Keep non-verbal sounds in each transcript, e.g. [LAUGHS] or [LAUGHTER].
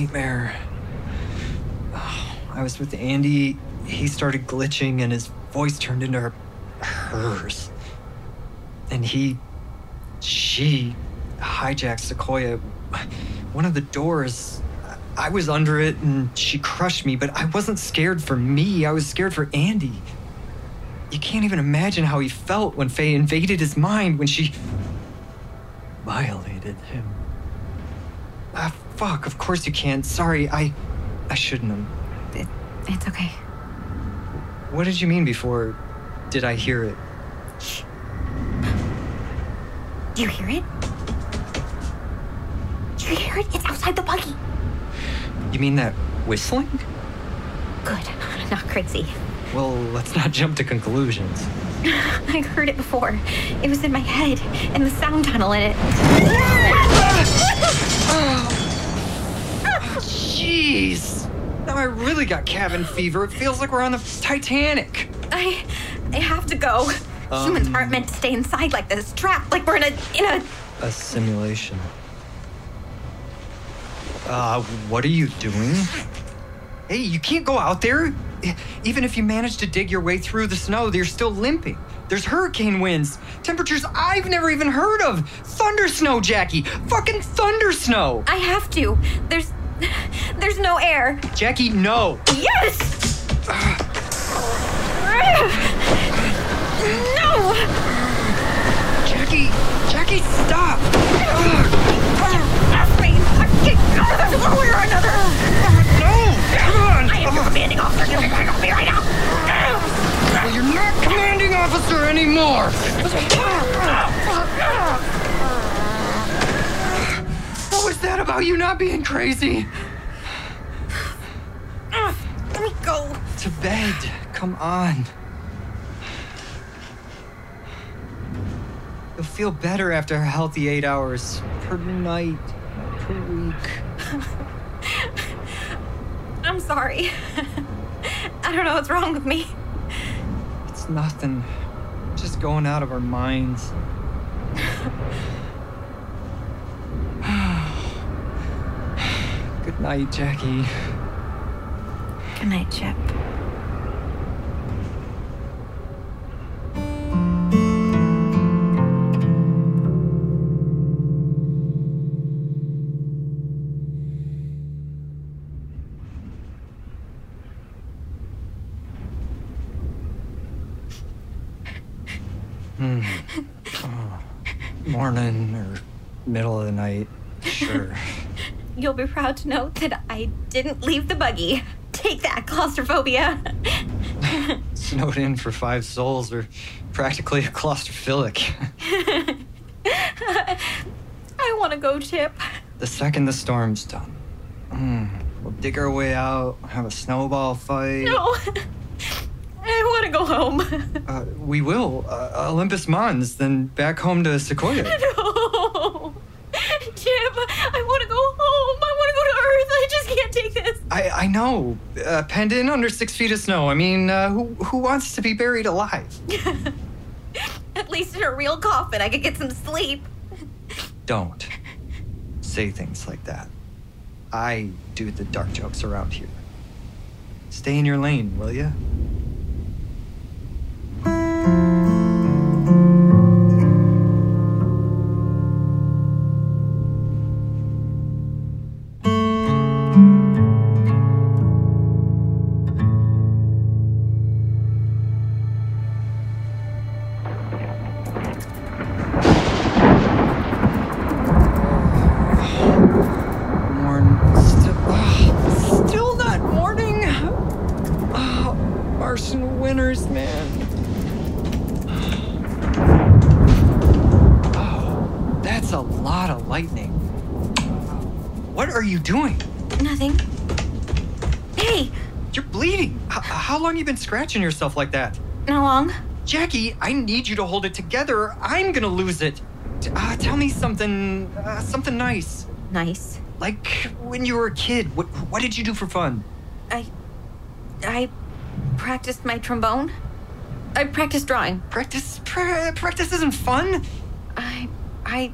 Nightmare. Oh, I was with Andy. He started glitching and his voice turned into her, hers. And he. She hijacked Sequoia. One of the doors. I was under it and she crushed me, but I wasn't scared for me. I was scared for Andy. You can't even imagine how he felt when Faye invaded his mind when she violated him. Fuck, of course you can. Sorry, I I shouldn't have. It, it's okay. What did you mean before did I hear it? Shh. Do you hear it? Do you hear it? It's outside the buggy. You mean that whistling? Good. [LAUGHS] Not crazy. Well, let's not jump to conclusions. [LAUGHS] I heard it before. It was in my head, in the sound tunnel, and it. [LAUGHS] Jeez! Now I really got cabin fever. It feels like we're on the Titanic. I, I have to go. Humans aren't meant to stay inside like this, trapped like we're in a in a. A simulation. Uh, what are you doing? Hey, you can't go out there. Even if you manage to dig your way through the snow, you're still limping. There's hurricane winds, temperatures I've never even heard of. Thunder snow, Jacki. Fucking thunder snow. I have to. There's, there's no air. Jacki, no. Yes! [SIGHS] no! Jacki, Jacki, stop! Not being crazy. Let me go. To bed. Come on. You'll feel better after a healthy eight hours per night, per week. [LAUGHS] I'm sorry. [LAUGHS] I don't know what's wrong with me. It's nothing. Just going out of our minds. [LAUGHS] Good night, Jacki. Good night, Chip. Be proud to know that I didn't leave the buggy. Take that, claustrophobia. [LAUGHS] Snowed in for five sols or practically claustrophilic. [LAUGHS] I want to go, Chip. The second the storm's done, hmm, we'll dig our way out, have a snowball fight. No. I want to go home. Uh, we will. Uh, Olympus Mons, then back home to Sequoia. [LAUGHS] No. Chip, I want to go home. I want to go to Earth. I just can't take this. I, I know. Uh, penned in under six feet of snow. I mean, uh, who, who wants to be buried alive? [LAUGHS] At least in a real coffin, I could get some sleep. Don't say things like that. I do the dark jokes around here. Stay in your lane, will ya? What are you doing? Nothing. Hey, You're bleeding. H- how long you been scratching yourself like that? not long. Jacki, I need you to hold it together. I'm gonna lose it. Uh, tell me something, uh, something nice. Nice. Like when you were a kid. What what did you do for fun? I. I practiced my trombone. I practiced drawing. Practice pra- practice isn't fun. I. I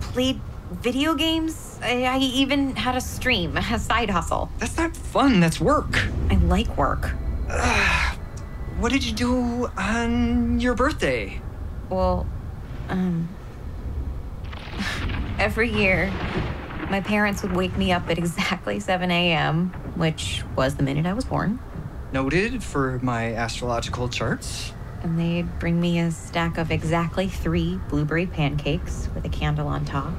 played video games. I, I even had a stream, a side hustle. That's not fun. That's work. I like work. Ugh. [SIGHS] what did you do on your birthday? Well, um. [SIGHS] Every year, my parents would wake me up at exactly 7 a.m., which was the minute I was born. Noted for my astrological charts. And they'd bring me a stack of exactly three blueberry pancakes with a candle on top.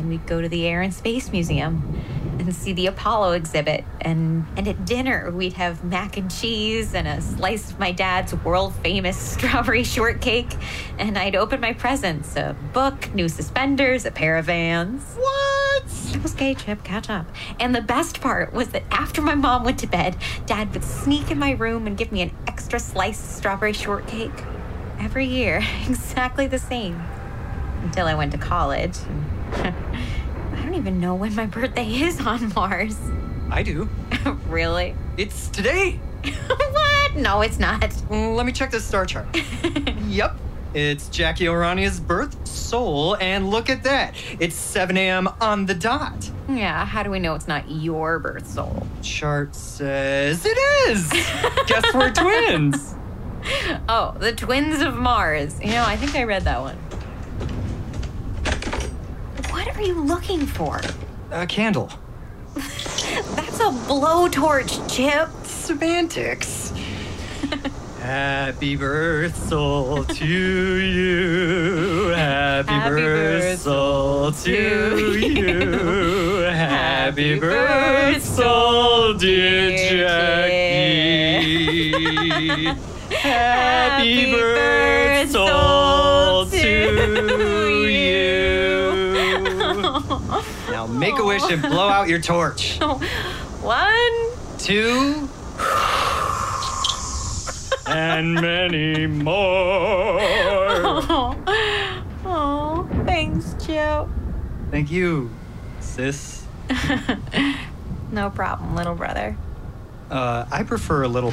And we'd go to the Air and Space Museum and see the Apollo exhibit. And, and at dinner, we'd have mac and cheese and a slice of my dad's world famous [LAUGHS] strawberry shortcake. And I'd open my presents a book, new suspenders, a pair of vans. What? It was gay, Chip. Catch up. And the best part was that after my mom went to bed, Dad would sneak in my room and give me an extra slice of strawberry shortcake. Every year, [LAUGHS] exactly the same. Until I went to college. [LAUGHS] I don't even know when my birthday is on Mars. I do. [LAUGHS] really? It's today. [LAUGHS] what? No, it's not. Let me check this star chart. yep. It's Jacki O'Rania's birth sol, and look at that. It's 7 a.m. on the dot. Yeah, how do we know it's not your birth sol? Chart says it is. Guess we're twins. Oh, the twins of Mars. You know, I think I read that one. What are you looking for? A candle. [LAUGHS] That's a blowtorch, Chip. Semantics. [LAUGHS] Happy birthday to you. Happy, Happy birth birth sol to to you. Happy Happy birth birth sol, dear dear Jacki. Happy Happy birth birth sol sol to to you. Now make a wish and blow out your torch. [LAUGHS] One. Two. and many more. Oh, [LAUGHS] oh thanks, Joe. Thank you, sis. [LAUGHS] no problem, little brother. Uh, I prefer a little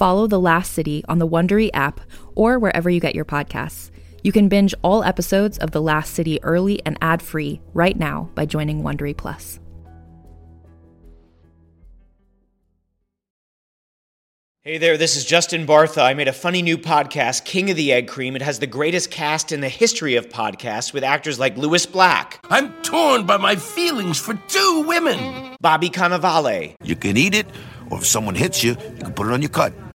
Follow The Last City on the Wondery app or wherever you get your podcasts. You can binge all episodes of The Last City early and ad-free right now by joining Wondery Plus. Hey there, this is Justin Bartha. I made a funny new podcast, King of the Egg Cream. It has the greatest cast in the history of podcasts with actors like Lewis Black, I'm torn by my feelings for two women. Bobby Cannavale, You can eat it, or if someone hits you, you can put it on your cut.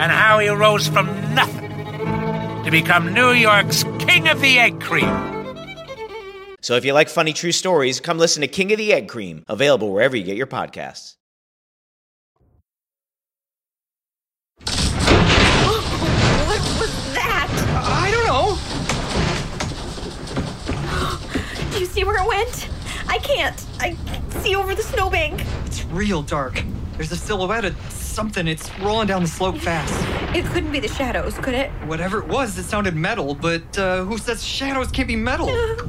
and how he rose from nothing to become New York's King of the Egg Cream. So if you like funny true stories, come listen to King of the Egg Cream, available wherever you get your podcasts. What was that? I don't know. Do you see where it went? I can't. I can't see over the snowbank. It's real dark. There's a silhouette of something. It's rolling down the slope fast. It couldn't be the shadows, could it? Whatever it was, it sounded metal, but uh, who says shadows can't be metal?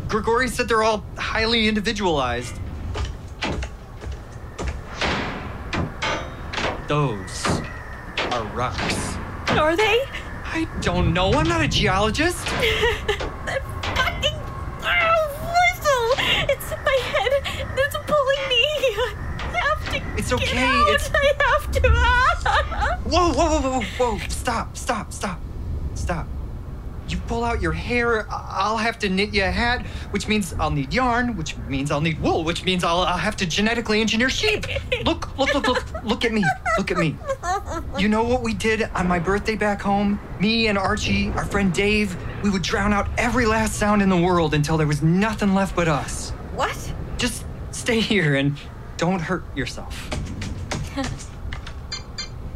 Grigori said they're all highly individualized. Those are rocks. Are they? I don't know. I'm not a geologist. [LAUGHS] [LAUGHS] that fucking oh, whistle! It's in my head. It's pulling me. I have to. It's okay, out. it's- I have to. [LAUGHS] Whoa, whoa, whoa, whoa, whoa. Stop, stop, stop, stop. You pull out your hair, I'll have to knit you a hat, which means I'll need yarn, which means I'll need wool, which means I'll, I'll have to genetically engineer sheep. Look, look, look, look, look at me. Look at me. You know what we did on my birthday back home? Me and Archie, our friend Dave, we would drown out every last sound in the world until there was nothing left but us. What? Just stay here and don't hurt yourself.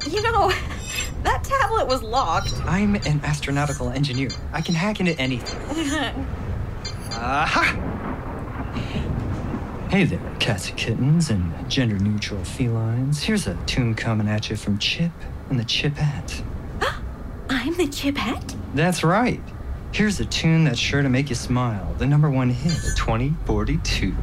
You know, [LAUGHS] that tablet was locked. I'm an astronautical engineer. I can hack into anything. [LAUGHS] Aha! Hey there, cats and kittens and gender neutral felines. Here's a tune coming at you from Chip and the Chipette. [GASPS] I'm the chipette. That's right. Here's a tune that's sure to make you smile. The number one hit of 2042.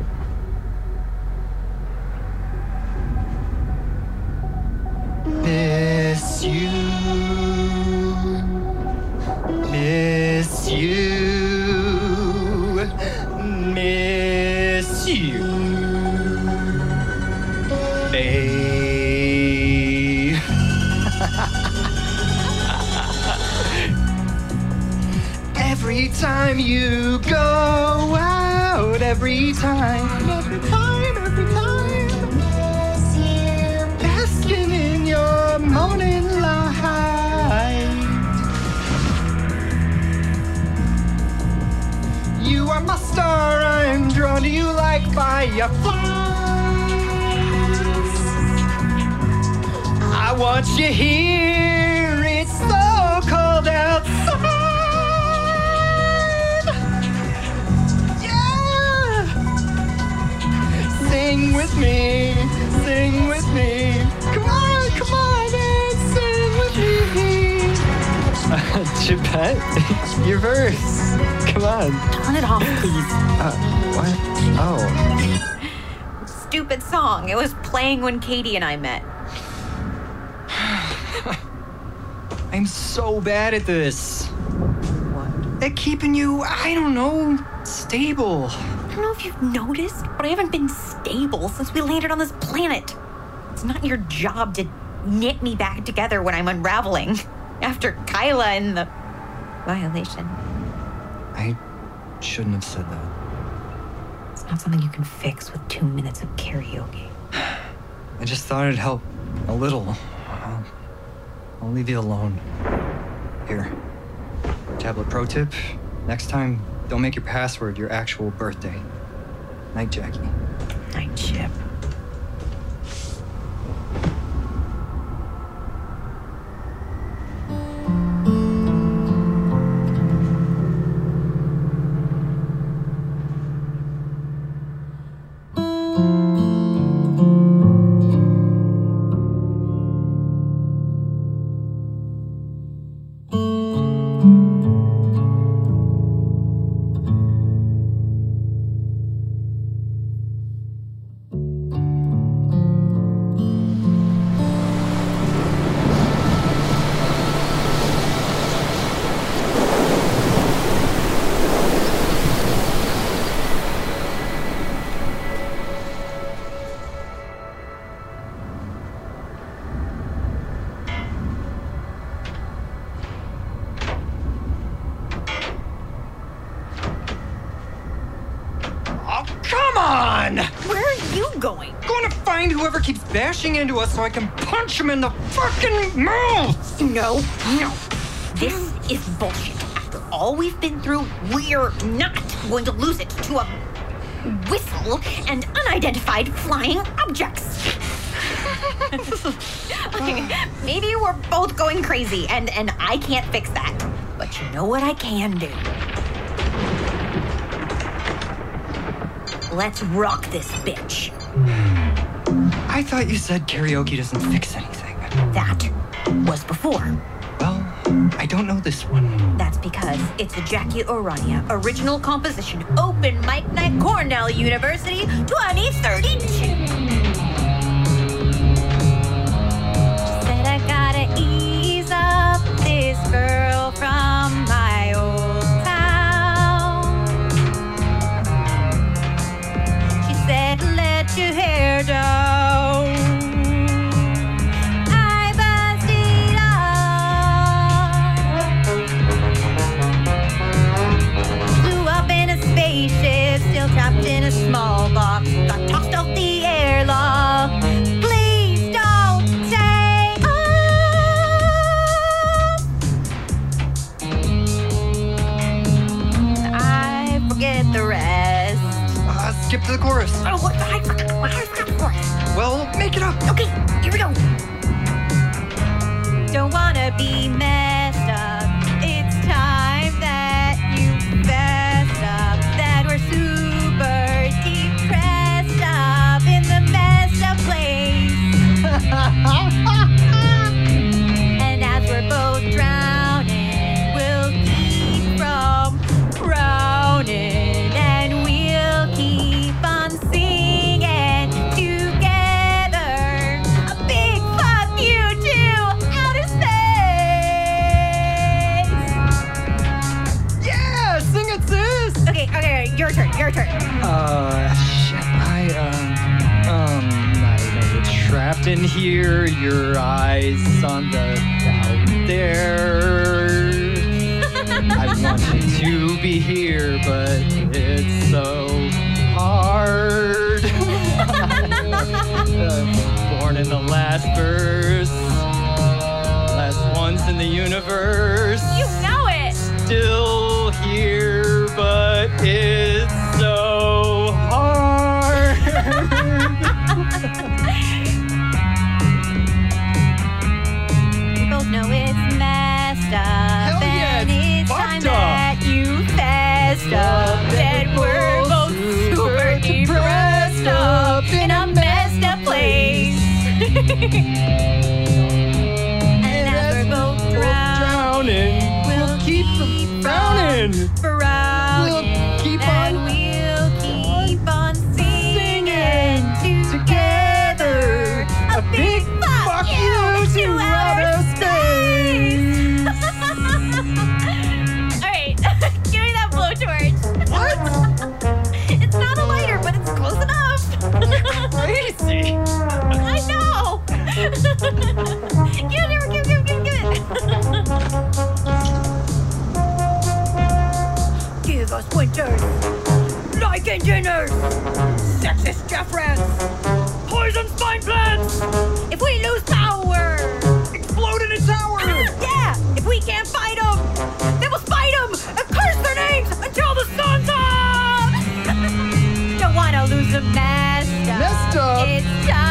Me, sing with me. Come on, come on, man, sing with me. [LAUGHS] Uh, Chipette, your verse. Come on. Turn it off, please. Uh, what? Oh. Stupid song. It was playing when Katie and I met. [SIGHS] I'm so bad at this. What? At keeping you, I don't know, stable. I don't know if you've noticed, but I haven't been stable since we landed on this planet. It's not your job to knit me back together when I'm unraveling. [LAUGHS] After Kyla and the violation. I shouldn't have said that. It's not something you can fix with two minutes of karaoke. [SIGHS] I just thought it'd help a little. I'll, I'll leave you alone. Here. Tablet pro tip next time, don't make your password your actual birthday. Night, Jacki. Night, Chip. Bashing into us so I can punch him in the fucking mouth! No, no. This is bullshit. After all we've been through, we're not going to lose it to a whistle and unidentified flying objects. [LAUGHS] Okay, Maybe we're both going crazy, and, and I can't fix that. But you know what I can do? Let's rock this bitch. Hmm. I thought you said karaoke doesn't fix anything. That was before. Well, I don't know this one. That's because it's a Jacki O'Rania original composition, Open Mic Night, Cornell University, 2032. Said I gotta The chorus. Oh, what? I I forgot the chorus. Well, make it up. Okay, here we go. Don't wanna be messed in here, your eyes on the out there. I want you to be here, but it's so hard. [LAUGHS] Born in the last verse, last ones in the universe. You know it. Still here, but it's and like dinners, sexist Jeff rants, poison spine plants. If we lose power, Explode in a tower. [LAUGHS] yeah. If we can't fight them, then we'll spite them and curse their names until the sun's up. [LAUGHS] Don't wanna lose them messed up. Messed up? It's time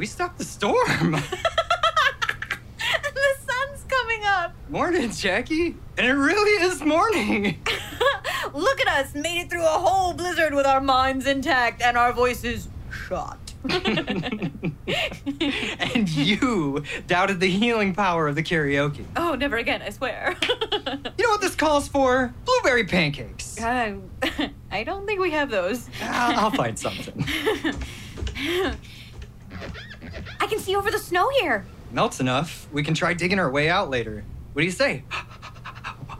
we stopped the storm. [LAUGHS] the sun's coming up. morning, Jacki. And it really is morning. [LAUGHS] Look at us, made it through a whole blizzard with our minds intact and our voices shot. [LAUGHS] and you doubted the healing power of the karaoke. oh, never again, I swear. You know what this calls for? Blueberry pancakes. Uh, I don't think we have those. I'll, I'll find something. I can see over the snow here. Melts enough. We can try digging our way out later. What do you say?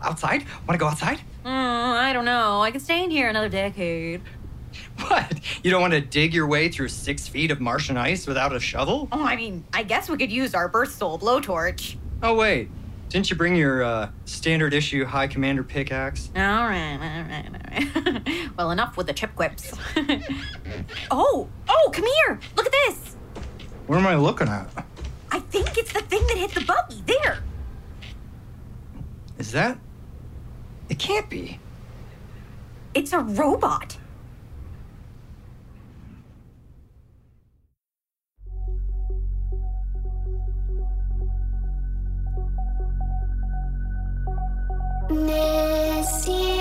Outside? Want to go outside? Mm, I don't know. I could stay in here another decade. What? You don't want to dig your way through six feet of Martian ice without a shovel? Oh, I mean, I guess we could use our birth sol blowtorch. Oh, wait. Didn't you bring your uh, standard issue High Commander pickaxe? All right, all right, all right. [LAUGHS] well, enough with the chip quips. [LAUGHS] oh, oh, come here. Look at this. What am I looking at? I think it's the thing that hit the buggy. There. Is that? It can't be. It's a robot. Miss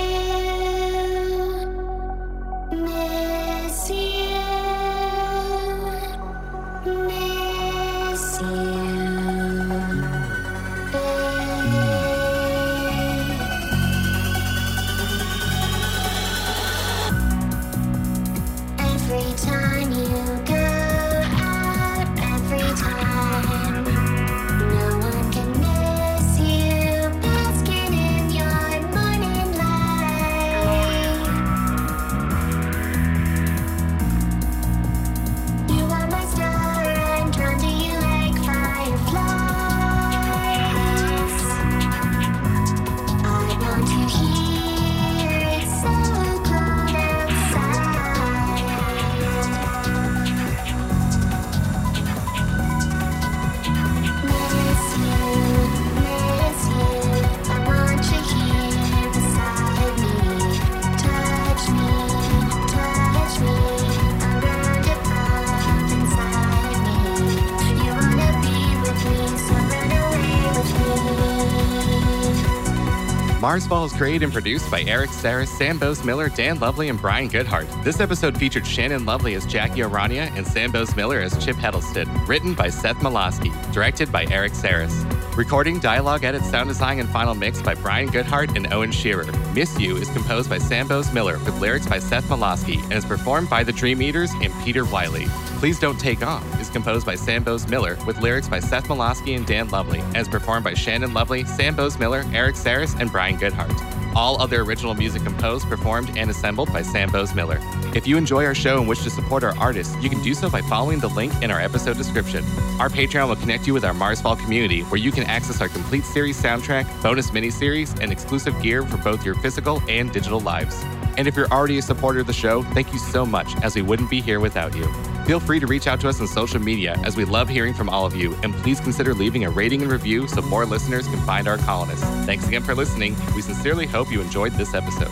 Marsfall is created and produced by Erik Saras, Sam Boase-Miller, Dan Lovley, and Brian Goodheart. This episode featured Shannon Lovley as Jacki O'Rania and Sam Boase-Miller as Chip Heddleston. Written by Seth Mlawski. Directed by Erik Saras. Recording, dialogue, edit, sound design, and final mix by Brian Goodheart and Owen Shearer. Miss You is composed by Sam Boase-Miller with lyrics by Seth Mlawski and is performed by the Dreameaters and Peter Wiley. Please Don't Take Off is composed by Sam Boase-Miller with lyrics by Seth Mlawski and Dan Lovley and is performed by Shannon Lovley, Sam Bose Miller, Erik Saras, and Brian Goodheart. All other original music composed, performed, and assembled by Sam Boase-Miller. If you enjoy our show and wish to support our artists, you can do so by following the link in our episode description. Our Patreon will connect you with our Marsfall community, where you can access our complete series soundtrack, bonus miniseries, and exclusive gear for both your physical and digital lives. And if you're already a supporter of the show, thank you so much, as we wouldn't be here without you. Feel free to reach out to us on social media, as we love hearing from all of you, and please consider leaving a rating and review so more listeners can find our colonists. Thanks again for listening. We sincerely hope you enjoyed this episode.